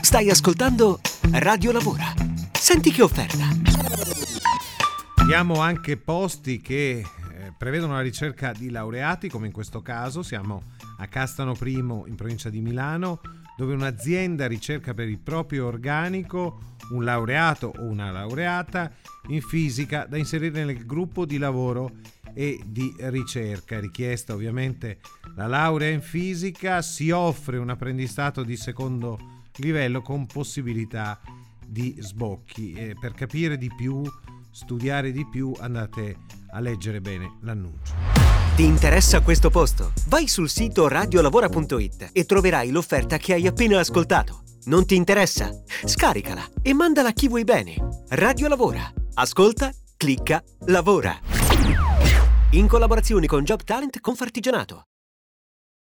Stai ascoltando Radio Lavora. Senti che offerta. Diamo anche posti che eh, prevedono la ricerca di laureati, come in questo caso. Siamo a Castano I, in provincia di Milano, dove un'azienda ricerca per il proprio organico un laureato o una laureata in fisica da inserire nel gruppo di lavoro e di ricerca. Richiesta ovviamente la laurea in fisica, si offre un apprendistato di secondo livello con possibilità di sbocchi. E per capire di più, studiare di più, andate a leggere bene l'annuncio. Ti interessa questo posto? Vai sul sito radiolavora.it e troverai l'offerta che hai appena ascoltato. Non ti interessa? Scaricala e mandala a chi vuoi bene. Radio Lavora. Ascolta, clicca, lavora. In collaborazione con Job Talent Confartigianato.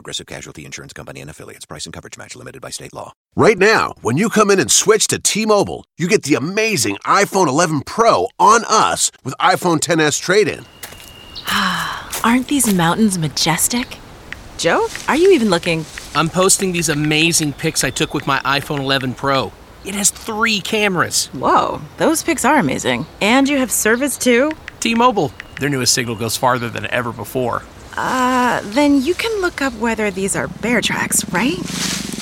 Progressive Casualty Insurance Company and affiliates. Price and coverage match limited by state law. Right now, when you come in and switch to T-Mobile, you get the amazing iPhone 11 Pro on us with iPhone 10s trade-in. Aren't these mountains majestic? Joe, are you even looking? I'm posting these amazing pics I took with my iPhone 11 Pro. It has three cameras. Whoa, those pics are amazing. And you have service too? T Mobile, their newest signal goes farther than ever before. Uh, then you can look up whether these are bear tracks, right?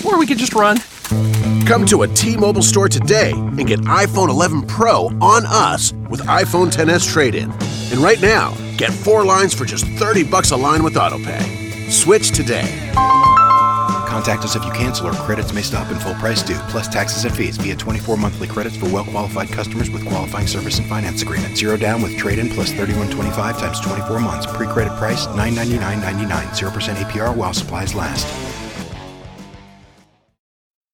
Or we could just run. Come to a T-Mobile store today and get iPhone 11 Pro on us with iPhone 10s trade-in. And right now, get four lines for just 30 bucks a line with AutoPay. Switch today. Contact us if you cancel or credits may stop and full price due, plus taxes and fees via 24 monthly credits for well qualified customers with qualifying service and finance agreement. Zero down with trade in plus 3125 times 24 months. Pre credit price 999.99. 0% APR while supplies last.